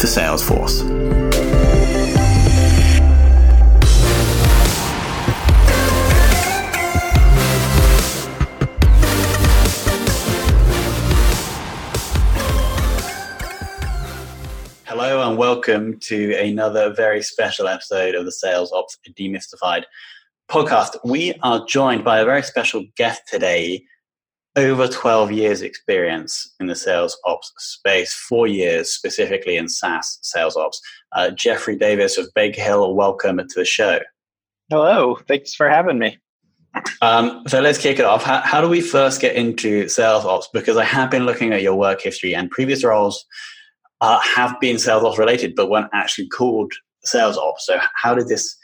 for Salesforce. Hello and welcome to another very special episode of the Sales Ops Demystified podcast. We are joined by a very special guest today over 12 years experience in the sales ops space, four years specifically in SaaS sales ops. Uh, Jeffrey Davis of Baker Hill, welcome to the show. Hello, thanks for having me. Um, so let's kick it off. How, how, do we first get into sales ops? Because I have been looking at your work history and previous roles uh, have been sales ops related, but weren't actually called sales ops. So how did this,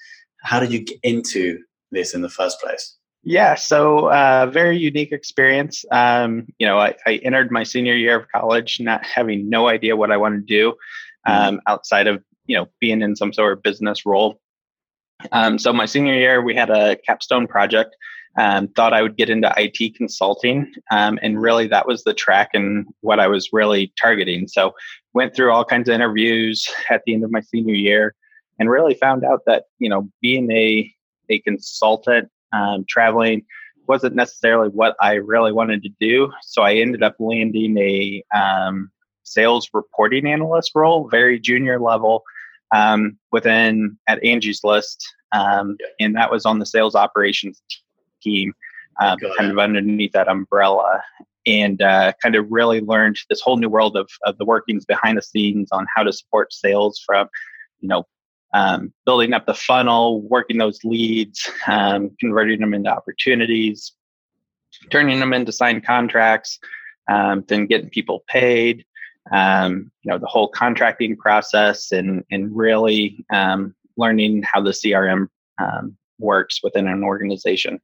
how did you get into this in the first place? Yeah, so uh, very unique experience. Um, you know, I, I, entered my senior year of college not having no idea what I wanted to do mm-hmm. um, mm-hmm. outside of you know being in some sort of business role. Um, so my senior year, we had a capstone project. Um, thought I would get into IT consulting, um, and really that was the track and what I was really targeting. So went through all kinds of interviews at the end of my senior year, and really found out that you know being a a consultant um, traveling wasn't necessarily what I really wanted to do. So I ended up landing a um, sales reporting analyst role, very junior level, um, within at Angie's List, um, and that was on the sales operations team, um, kind of underneath that umbrella. And uh, kind of really learned this whole new world of, of the workings behind the scenes on how to support sales from, you know, um, building up the funnel, working those leads, um, converting them into opportunities, turning them into signed contracts, um, then getting people paid. Um, you know the whole contracting process and and really um, learning how the CRM um, works within an organization.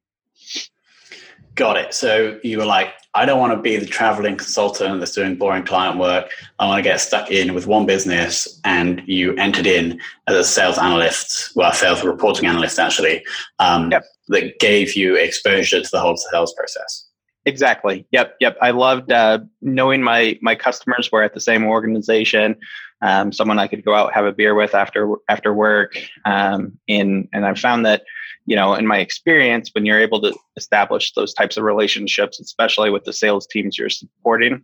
Got it. So you were like, I don't want to be the traveling consultant that's doing boring client work. I want to get stuck in with one business. And you entered in as a sales analyst, well, a sales reporting analyst actually, um, yep. that gave you exposure to the whole sales process. Exactly. Yep. Yep. I loved uh, knowing my my customers were at the same organization. Um, someone I could go out have a beer with after after work, um, and and I found that you know, in my experience, when you're able to establish those types of relationships, especially with the sales teams you're supporting,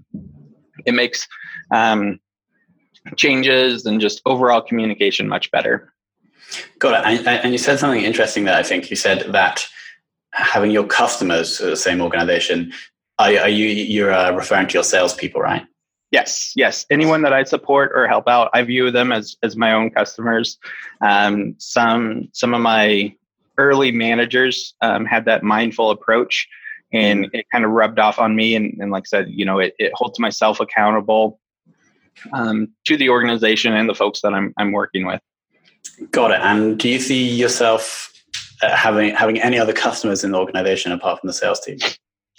it makes um, changes and just overall communication much better. Got it. And, and, you said something interesting there. I think you said that having your customers the same organization. Are, are you you're uh, referring to your salespeople, right? Yes, yes. Anyone that I support or help out, I view them as as my own customers. Um, some some of my early managers um, had that mindful approach and mm-hmm. it kind of rubbed off on me and, and like i said you know it, it holds myself accountable um, to the organization and the folks that I'm, I'm working with. Got it. And do you see yourself uh, having having any other customers in the organization apart from the sales team?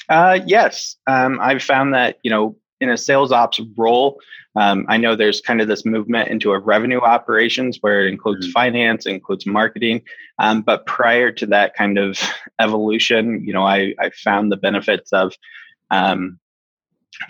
Uh, yes. Um, i've found that you know in a sales ops role um, I know there's kind of this movement into a revenue operations where it includes mm-hmm. finance, includes marketing. Um, but prior to that kind of evolution, you know, I, I found the benefits of um,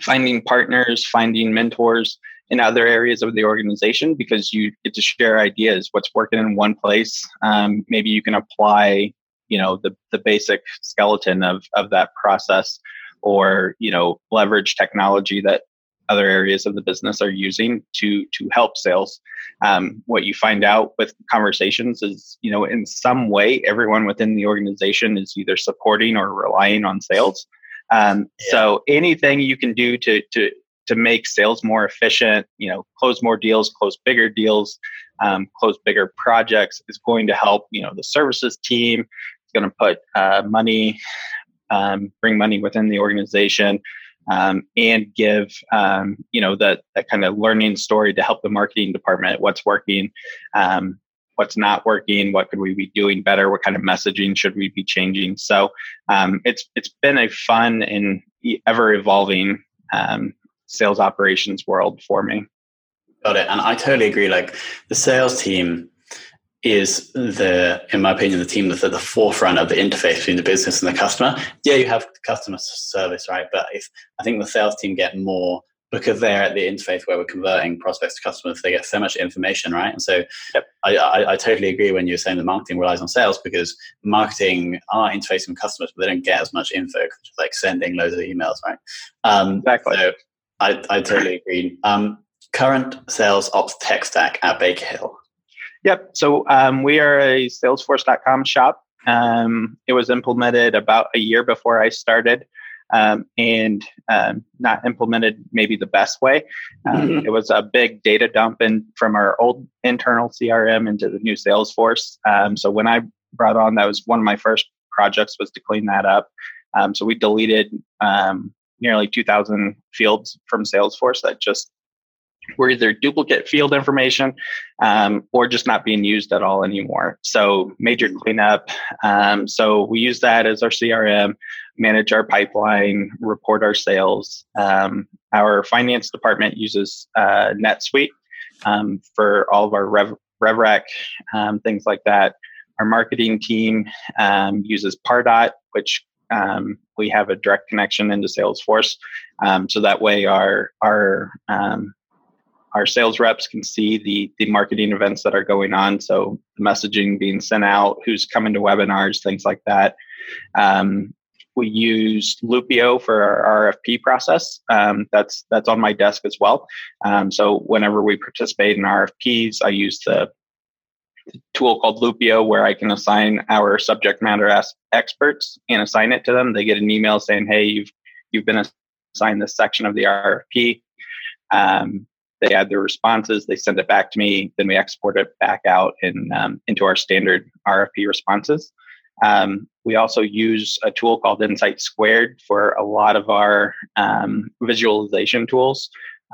finding partners, finding mentors in other areas of the organization because you get to share ideas. What's working in one place, um, maybe you can apply you know the the basic skeleton of of that process or you know leverage technology that other areas of the business are using to to help sales. Um, what you find out with conversations is you know in some way everyone within the organization is either supporting or relying on sales. Um, yeah. so anything you can do to to to make sales more efficient you know close more deals close bigger deals um, close bigger projects is going to help you know the services team. It's going to put uh, money um, bring money within the organization um, and give um, you know that that kind of learning story to help the marketing department what's working um, what's not working what could we be doing better what kind of messaging should we be changing? So um, it's it's been a fun and ever evolving sales operations world for me. Got it. And i totally agree like the sales team is the, in my opinion, the team that's at the forefront of the interface between the business and the customer. Yeah, you have customer service, right? But if I think the sales team get more because they're at the interface where we're converting prospects to customers, they get so much information, right? And so yep. I, I, I, totally agree when you're saying that marketing relies on sales because marketing are interfacing with customers, but they don't get as much info, like sending loads of emails, right? Um, exactly. So I, I totally agree. Um, current sales ops tech stack at Baker Hill. Yep. So um, we are a Salesforce.com shop. Um, it was implemented about a year before I started. Um, and um, not implemented maybe the best way. Um, mm-hmm. It was a big data dump in from our old internal CRM into the new Salesforce. Um, so when I brought on, that was one of my first projects was to clean that up. Um, so we deleted um, nearly 2,000 fields from Salesforce that just were either duplicate field information um, or just not being used at all anymore. So major cleanup. Um, so we use that as our CRM, manage our pipeline, report our sales. Um, our finance department uses uh, NetSuite um, for all of our Rev, RevRec, um, things like that. Our marketing team um, uses Pardot, which we have a direct connection into Salesforce. so that way our our our sales reps can see the the marketing events that are going on so the messaging being sent out who's coming to webinars things like that um, we use Loopio for our RFP process. Um, that's that's on my desk as well. Um, so whenever we participate in RFPs, I use the tool called Loopio where I can assign our subject matter as experts and assign it to them. They get an email saying, "Hey, you've you've been assigned this section of the RFP." Um, they add their responses, they send it back to me, then we export it back out in, um, into our standard RFP responses. Um, we also use a tool called Insight Squared for a lot of our um, visualization tools,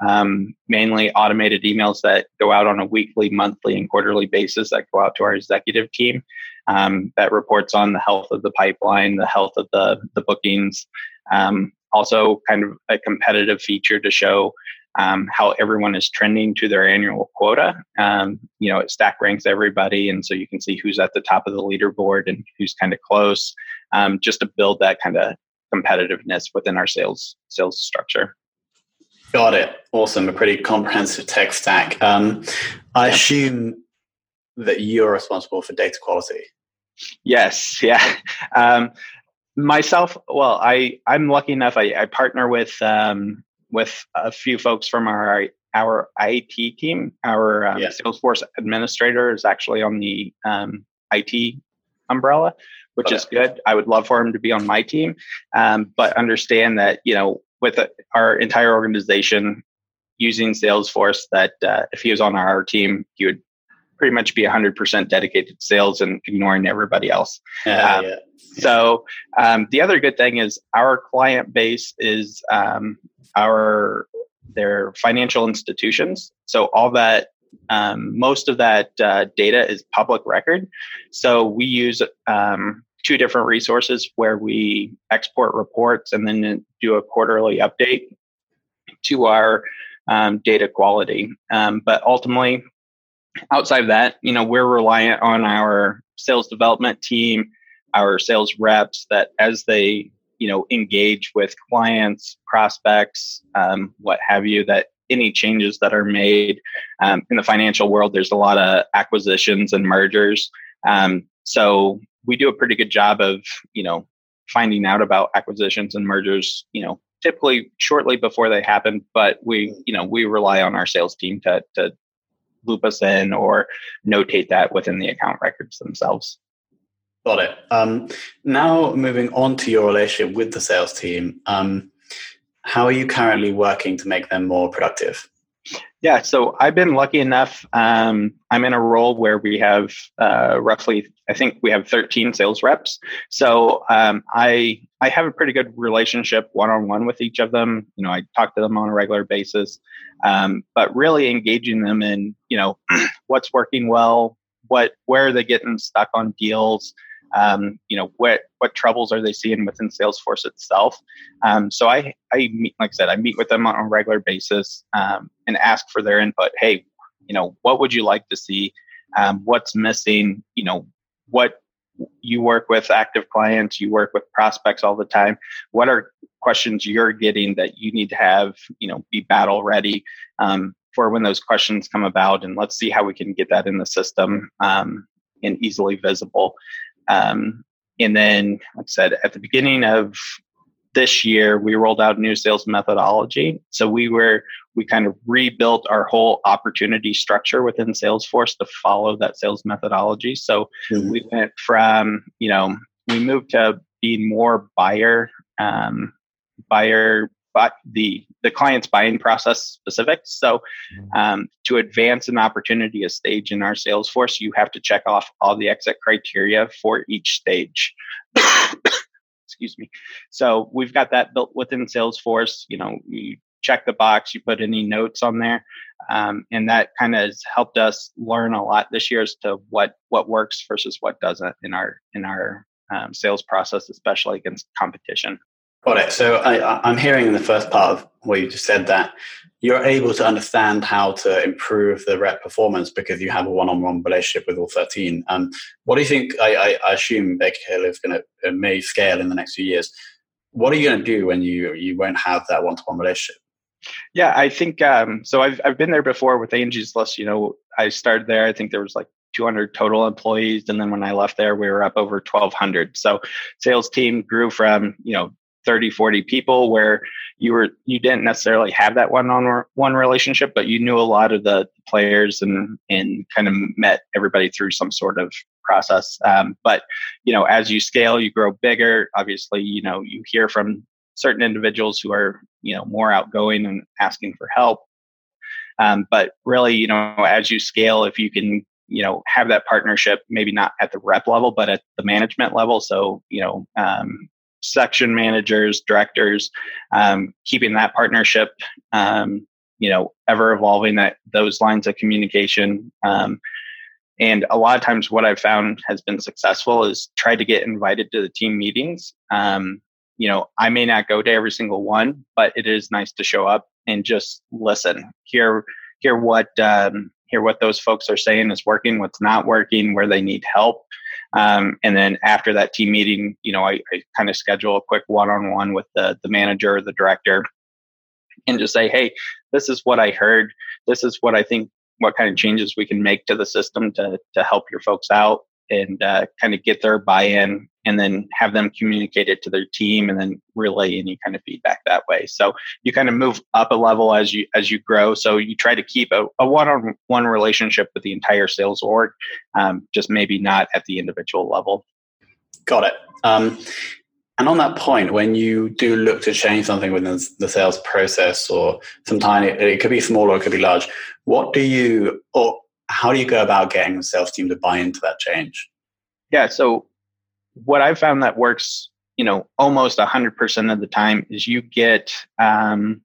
um, mainly automated emails that go out on a weekly, monthly, and quarterly basis that go out to our executive team um, that reports on the health of the pipeline, the health of the, the bookings. Um, also, kind of a competitive feature to show um, how everyone is trending to their annual quota. Um, you know, it stack ranks everybody, and so you can see who's at the top of the leaderboard and who's kind of close, um, just to build that kind of competitiveness within our sales sales structure. Got it. Awesome. A pretty comprehensive tech stack. Um, I assume that you're responsible for data quality. Yes. Yeah. Um, myself, well, I I'm lucky enough. I, I partner with um, with a few folks from our our IT team. Our um, yeah. Salesforce administrator is actually on the um, IT umbrella, which okay. is good. I would love for him to be on my team, um, but understand that you know with a, our entire organization using Salesforce, that uh, if he was on our team, he would pretty much be 100% dedicated to sales and ignoring everybody else. Yeah, um, yeah. So um, the other good thing is our client base is um, our their financial institutions. So all that um, most of that uh, data is public record. So we use um, two different resources where we export reports and then do a quarterly update to our um, data quality. Um, but ultimately, outside of that, you know, we're reliant on our sales development team, our sales reps that as they you know engage with clients prospects um, what have you that any changes that are made um, in the financial world there's a lot of acquisitions and mergers. Um, So we do a pretty good job of, you know, finding out about acquisitions and mergers, you know, typically shortly before they happen, but we, you know, we rely on our sales team to, to loop us in or notate that within the account records themselves. Got it. Um, now moving on to your relationship with the sales team, um, how are you currently working to make them more productive? Yeah, so I've been lucky enough. Um, I'm in a role where we have uh, roughly, I think we have 13 sales reps. So um, I I have a pretty good relationship one on one with each of them. You know, I talk to them on a regular basis, um, but really engaging them in you know what's working well, what where are they getting stuck on deals, um, you know what what troubles are they seeing within salesforce itself? Um, so i i meet like i said i meet with them on a regular basis um, and ask for their input. Hey you know what would you like to see? Um, what's missing? You know what you work with active clients you work with prospects all the time what are questions you're getting that you need to have you know be battle ready um, for when those questions come about and let's see how we can get that in the system um, and easily visible um, and then, like I said, at the beginning of this year, we rolled out new sales methodology. So we were we kind of rebuilt our whole opportunity structure within Salesforce to follow that sales methodology. So mm-hmm. we went from you know we moved to being more buyer um, buyer but the the client's buying process specific. So, mm-hmm. um, to advance an opportunity a stage in our Salesforce, you have to check off all the exit criteria for each stage. Excuse me. So we've got that built within Salesforce. You know, you check the box, you put any notes on there, um, and that kind of has helped us learn a lot this year as to what what works versus what doesn't in our in our um, sales process, especially against competition. Got it. So I, am hearing in the first part of what you just said that you're able to understand how to improve the rep performance because you have a one-on-one relationship with all 13. Um, what do you think? I, I, assume Baker Hill is going to may scale in the next few years. What are you going to do when you you won't have that one-to-one relationship? Yeah, I think um, so. I've I've been there before with Angie's List. You know, I started there. I think there was like 200 total employees, and then when I left there, we were up over 1,200. So, sales team grew from you know 30 40 people where you were you didn't necessarily have that one on one relationship but you knew a lot of the players and and kind of met everybody through some sort of process um, but you know as you scale you grow bigger obviously you know you hear from certain individuals who are you know more outgoing and asking for help um, but really you know as you scale if you can you know have that partnership maybe not at the rep level but at the management level so you know um, section managers, directors, um, keeping that partnership, um, you know, ever evolving that those lines of communication. Um, and a lot of times, what I've found has been successful is try to get invited to the team meetings. Um, you know, I may not go to every single one, but it is nice to show up and just listen, hear hear what um, hear what those folks are saying is working, what's not working, where they need help. Um, and then after that team meeting, you know, I, I kind of schedule a quick one-on-one with the the manager or the director, and just say, hey, this is what I heard. This is what I think. What kind of changes we can make to the system to to help your folks out and uh, kind of get their buy-in and then have them communicate it to their team and then relay any kind of feedback that way. So you kind of move up a level as you as you grow. So you try to keep a, a one-on-one relationship with the entire sales org um, just maybe not at the individual level. Got it. Um, and on that point when you do look to change something within the sales process or some tiny it could be small or it could be large what do you or how do you go about getting the sales team to buy into that change yeah so what I've found that works, you know, almost hundred percent of the time is you get um,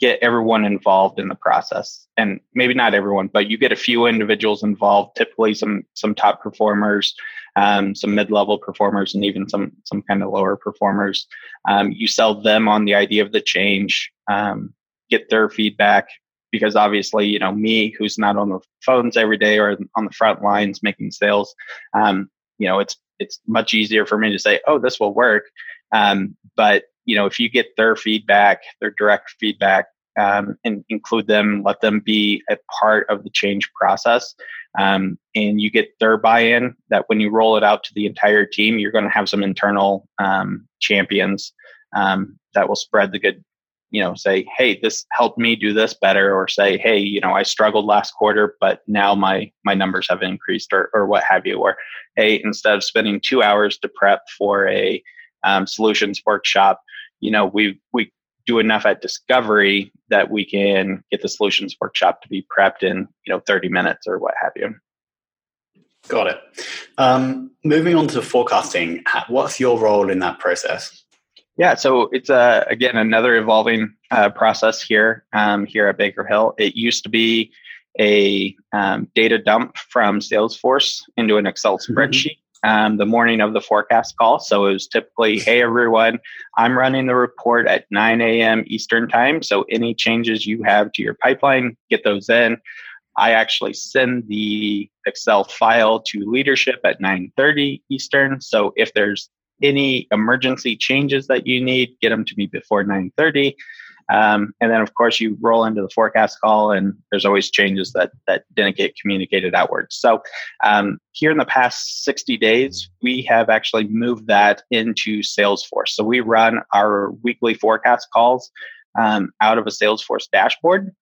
get everyone involved in the process, and maybe not everyone, but you get a few individuals involved. Typically, some some top performers, um, some mid level performers, and even some some kind of lower performers. Um, you sell them on the idea of the change, um, get their feedback, because obviously, you know, me who's not on the phones every day or on the front lines making sales, um, you know, it's it's much easier for me to say, oh, this will work. Um, but you know, if you get their feedback, their direct feedback, um, and include them, let them be a part of the change process, um, and you get their buy-in that when you roll it out to the entire team you're going to have some internal um, champions um, that will spread the good you know say hey this helped me do this better or say hey you know i struggled last quarter but now my my numbers have increased or, or what have you or hey instead of spending two hours to prep for a um, solutions workshop you know we we do enough at discovery that we can get the solutions workshop to be prepped in you know 30 minutes or what have you. Got it. Um, moving on to forecasting what's your role in that process yeah so it's uh, again another evolving uh, process here um, here at baker hill it used to be a um, data dump from salesforce into an excel mm-hmm. spreadsheet um, the morning of the forecast call. So it was typically, hey, everyone, I'm running the report at 9 a.m. Eastern time. So any changes you have to your pipeline, get those in. I actually send the Excel file to leadership at 9:30 Eastern. So if there's any emergency changes that you need, get them to me before 9:30. Um, and then, of course, you roll into the forecast call, and there's always changes that that didn't get communicated outwards. So, um, here in the past 60 days, we have actually moved that into Salesforce. So we run our weekly forecast calls um, out of a Salesforce dashboard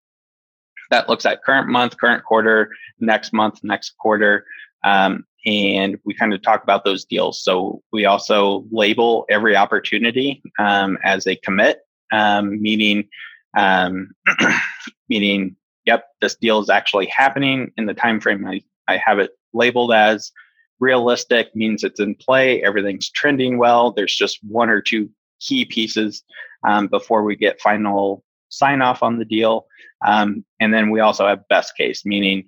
that looks at current month, current quarter, next month, next quarter. Um, and we kind of talk about those deals. So we also label every opportunity um, as a commit um, meaning um, meaning yep this deal is actually happening in the time frame I, I have it labeled as realistic means it's in play everything's trending well there's just one or two key pieces um, before we get final sign off on the deal um, and then we also have best case meaning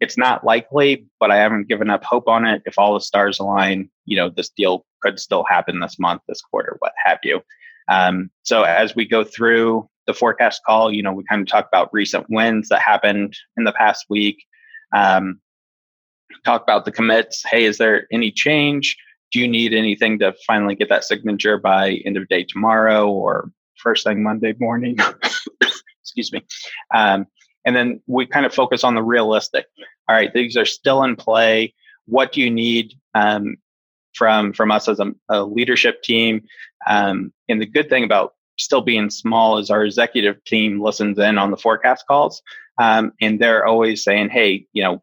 it's not likely but i haven't given up hope on it if all the stars align you know this deal could still happen this month this quarter what have you um, so as we go through the forecast call, you know, we kind of talk about recent wins that happened in the past week. Um, talk about the commits. Hey, is there any change? Do you need anything to finally get that signature by end of day tomorrow or first thing Monday morning? Excuse me. Um, and then we kind of focus on the realistic. All right, these are still in play. What do you need? Um, from from us as a, a leadership team. Um, and the good thing about still being small is our executive team listens in on the forecast calls, um, and they're always saying, "Hey, you know,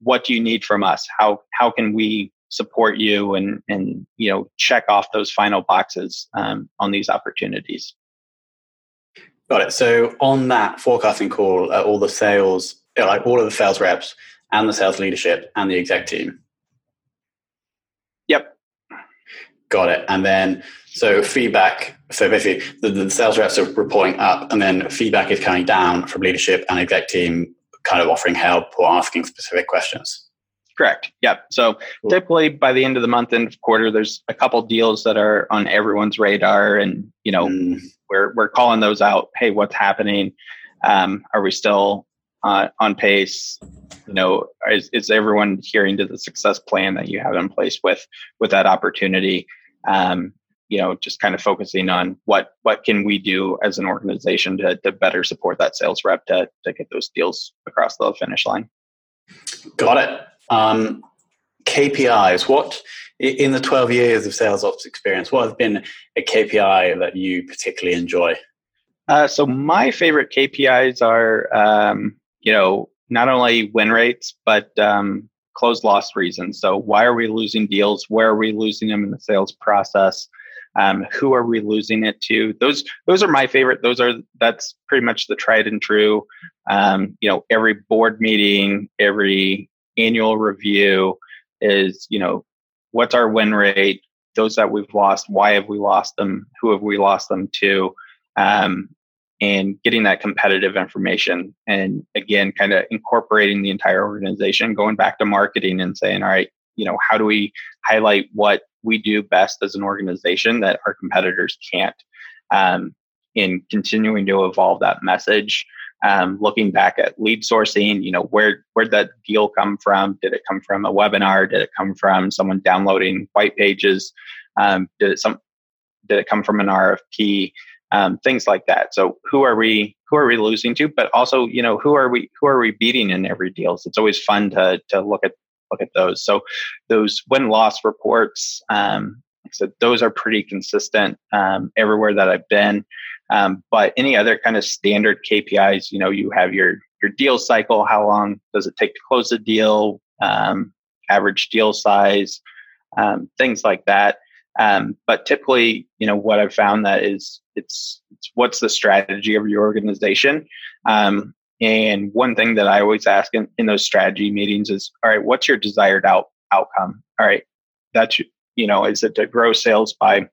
what do you need from us? How how can we support you and and you know check off those final boxes um, on these opportunities." Got it. So on that forecasting call, uh, all the sales, like all of the sales reps and the sales leadership and the exec team Yep. Got it. And then so feedback. So basically, the, the sales reps are reporting up, and then feedback is coming down from leadership and exec team, kind of offering help or asking specific questions. Correct. Yep. So cool. typically by the end of the month and quarter, there's a couple deals that are on everyone's radar, and you know mm. we're we're calling those out. Hey, what's happening? Um, are we still uh, on pace? You know, is, is everyone hearing to the success plan that you have in place with with that opportunity? Um, you know, just kind of focusing on what what can we do as an organization to to better support that sales rep to to get those deals across the finish line. Got it. Um, KPIs. What in the twelve years of sales ops experience? What has been a KPI that you particularly enjoy? Uh, so my favorite KPIs are um, you know, not only win rates, but um, close loss reasons. So, why are we losing deals? Where are we losing them in the sales process? Um, who are we losing it to? Those those are my favorite. Those are that's pretty much the tried and true. Um, you know, every board meeting, every annual review is you know what's our win rate? Those that we've lost, why have we lost them? Who have we lost them to? Um, and getting that competitive information and again kind of incorporating the entire organization going back to marketing and saying all right you know how do we highlight what we do best as an organization that our competitors can't um, in continuing to evolve that message um, looking back at lead sourcing you know where where that deal come from did it come from a webinar did it come from someone downloading white pages um, did it some did it come from an rfp um, things like that. So who are we who are we losing to? But also, you know, who are we who are we beating in every deal? So it's always fun to to look at look at those. So those win loss reports, um, so those are pretty consistent um, everywhere that I've been. Um, but any other kind of standard KPIs, you know, you have your your deal cycle. How long does it take to close a deal? Um, average deal size, um, things like that. Um, but typically, you know, what I've found that is it's, it's what's the strategy of your organization. Um, and one thing that I always ask in, in those strategy meetings is, all right, what's your desired out, outcome? All right, that's you know, is it to grow sales by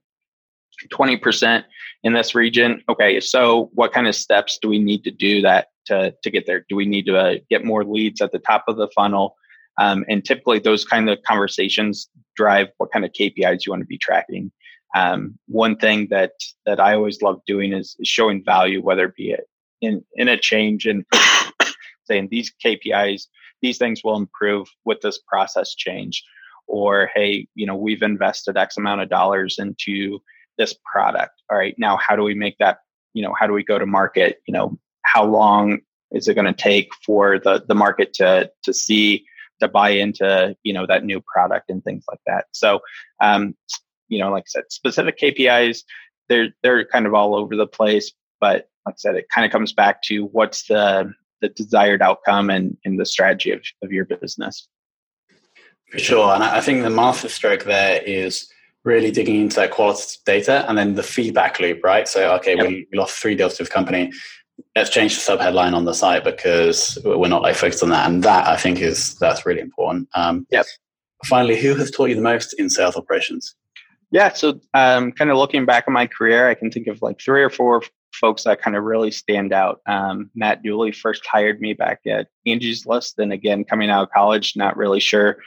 20% in this region? Okay, so what kind of steps do we need to do that to, to get there? Do we need to uh, get more leads at the top of the funnel? Um, and typically, those kind of conversations drive what kind of KPIs you want to be tracking. Um, one thing that that I always love doing is, is showing value, whether it be in in a change and saying these KPIs, these things will improve with this process change, or hey, you know, we've invested X amount of dollars into this product. All right, now how do we make that? You know, how do we go to market? You know, how long is it going to take for the the market to to see to buy into you know that new product and things like that. So, um, you know, like I said, specific KPIs they're they're kind of all over the place, but like I said, it kind of comes back to what's the the desired outcome and, and the strategy of, of your business. For sure. And I think the master stroke there is really digging into that qualitative data and then the feedback loop, right? So, okay, yep. we, lost three deals to this company. Let's change the subheadline on the site because we're not like focused on that. And that I think is, that's really important. Um, yep. Finally, who has taught you the most in sales operations? Yeah. So, um, kind of looking back on my career, I can think of like three or four folks that kind of really stand out. Um, Matt Dooley first hired me back at Angie's List. And again, coming out of college, not really sure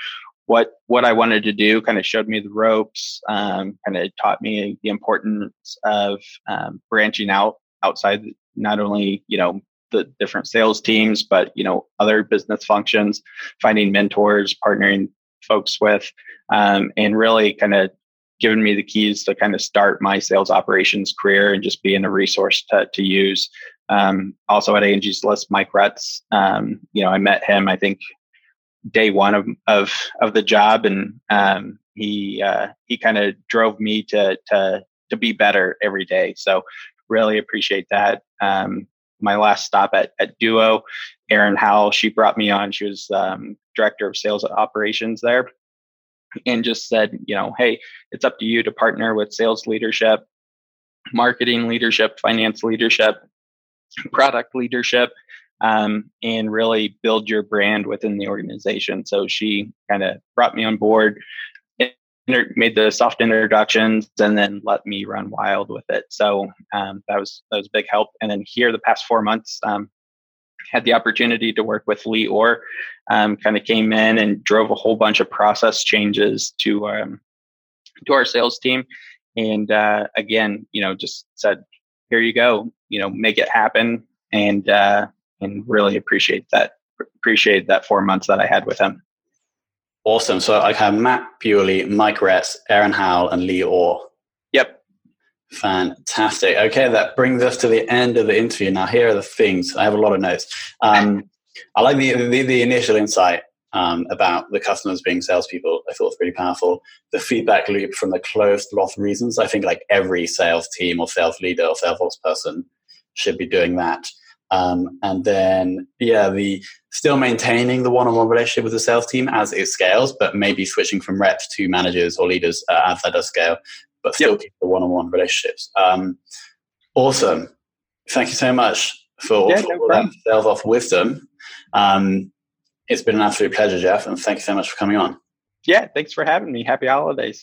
what what I wanted to do. Kind of showed me the ropes. Um, kind of taught me the importance of um, branching out outside not only you know the different sales teams, but you know other business functions, finding mentors, partnering folks with, um, and really kind of given me the keys to kind of start my sales operations career and just being a resource to, to use. Um, also at Angie's List, Mike Retz, um, you know, I met him, I think day one of, of, of the job and, um, he, uh, he kind of drove me to, to, to be better every day. So really appreciate that. Um, my last stop at, at Duo, Erin Howell, she brought me on. She was, um, director of sales operations there and just said, you know, hey, it's up to you to partner with sales leadership, marketing leadership, finance leadership, product leadership, um, and really build your brand within the organization. So she kind of brought me on board, made the soft introductions, and then let me run wild with it. So um, that was that was big help. And then here, the past four months, um, had the opportunity to work with Lee Orr, um, kind of came in and drove a whole bunch of process changes to um, to our sales team, and uh, again, you know, just said, "Here you go, you know, make it happen," and uh, and really appreciate that appreciate that four months that I had with him. Awesome. So I have Matt Bewley, Mike Retz, Erin Howell, and Lee Orr. Yep. Fantastic. Okay, that brings us to the end of the interview. Now, here are the things. I have a lot of notes. Um, I like the, the, the initial insight um, about the customers being salespeople. I thought was really powerful. The feedback loop from the closed loss reasons. I think like every sales team or sales leader or sales person should be doing that. Um, and then, yeah, the still maintaining the one-on-one relationship with the sales team as it scales, but maybe switching from reps to managers or leaders uh, as that does scale but still yep. keep the one-on-one relationships. Um, awesome. Thank you so much for, yeah, for no that sales ops wisdom. Um, it's been an absolute pleasure, Jeff, and thank you so much for coming on. Yeah, thanks for having me. Happy holidays.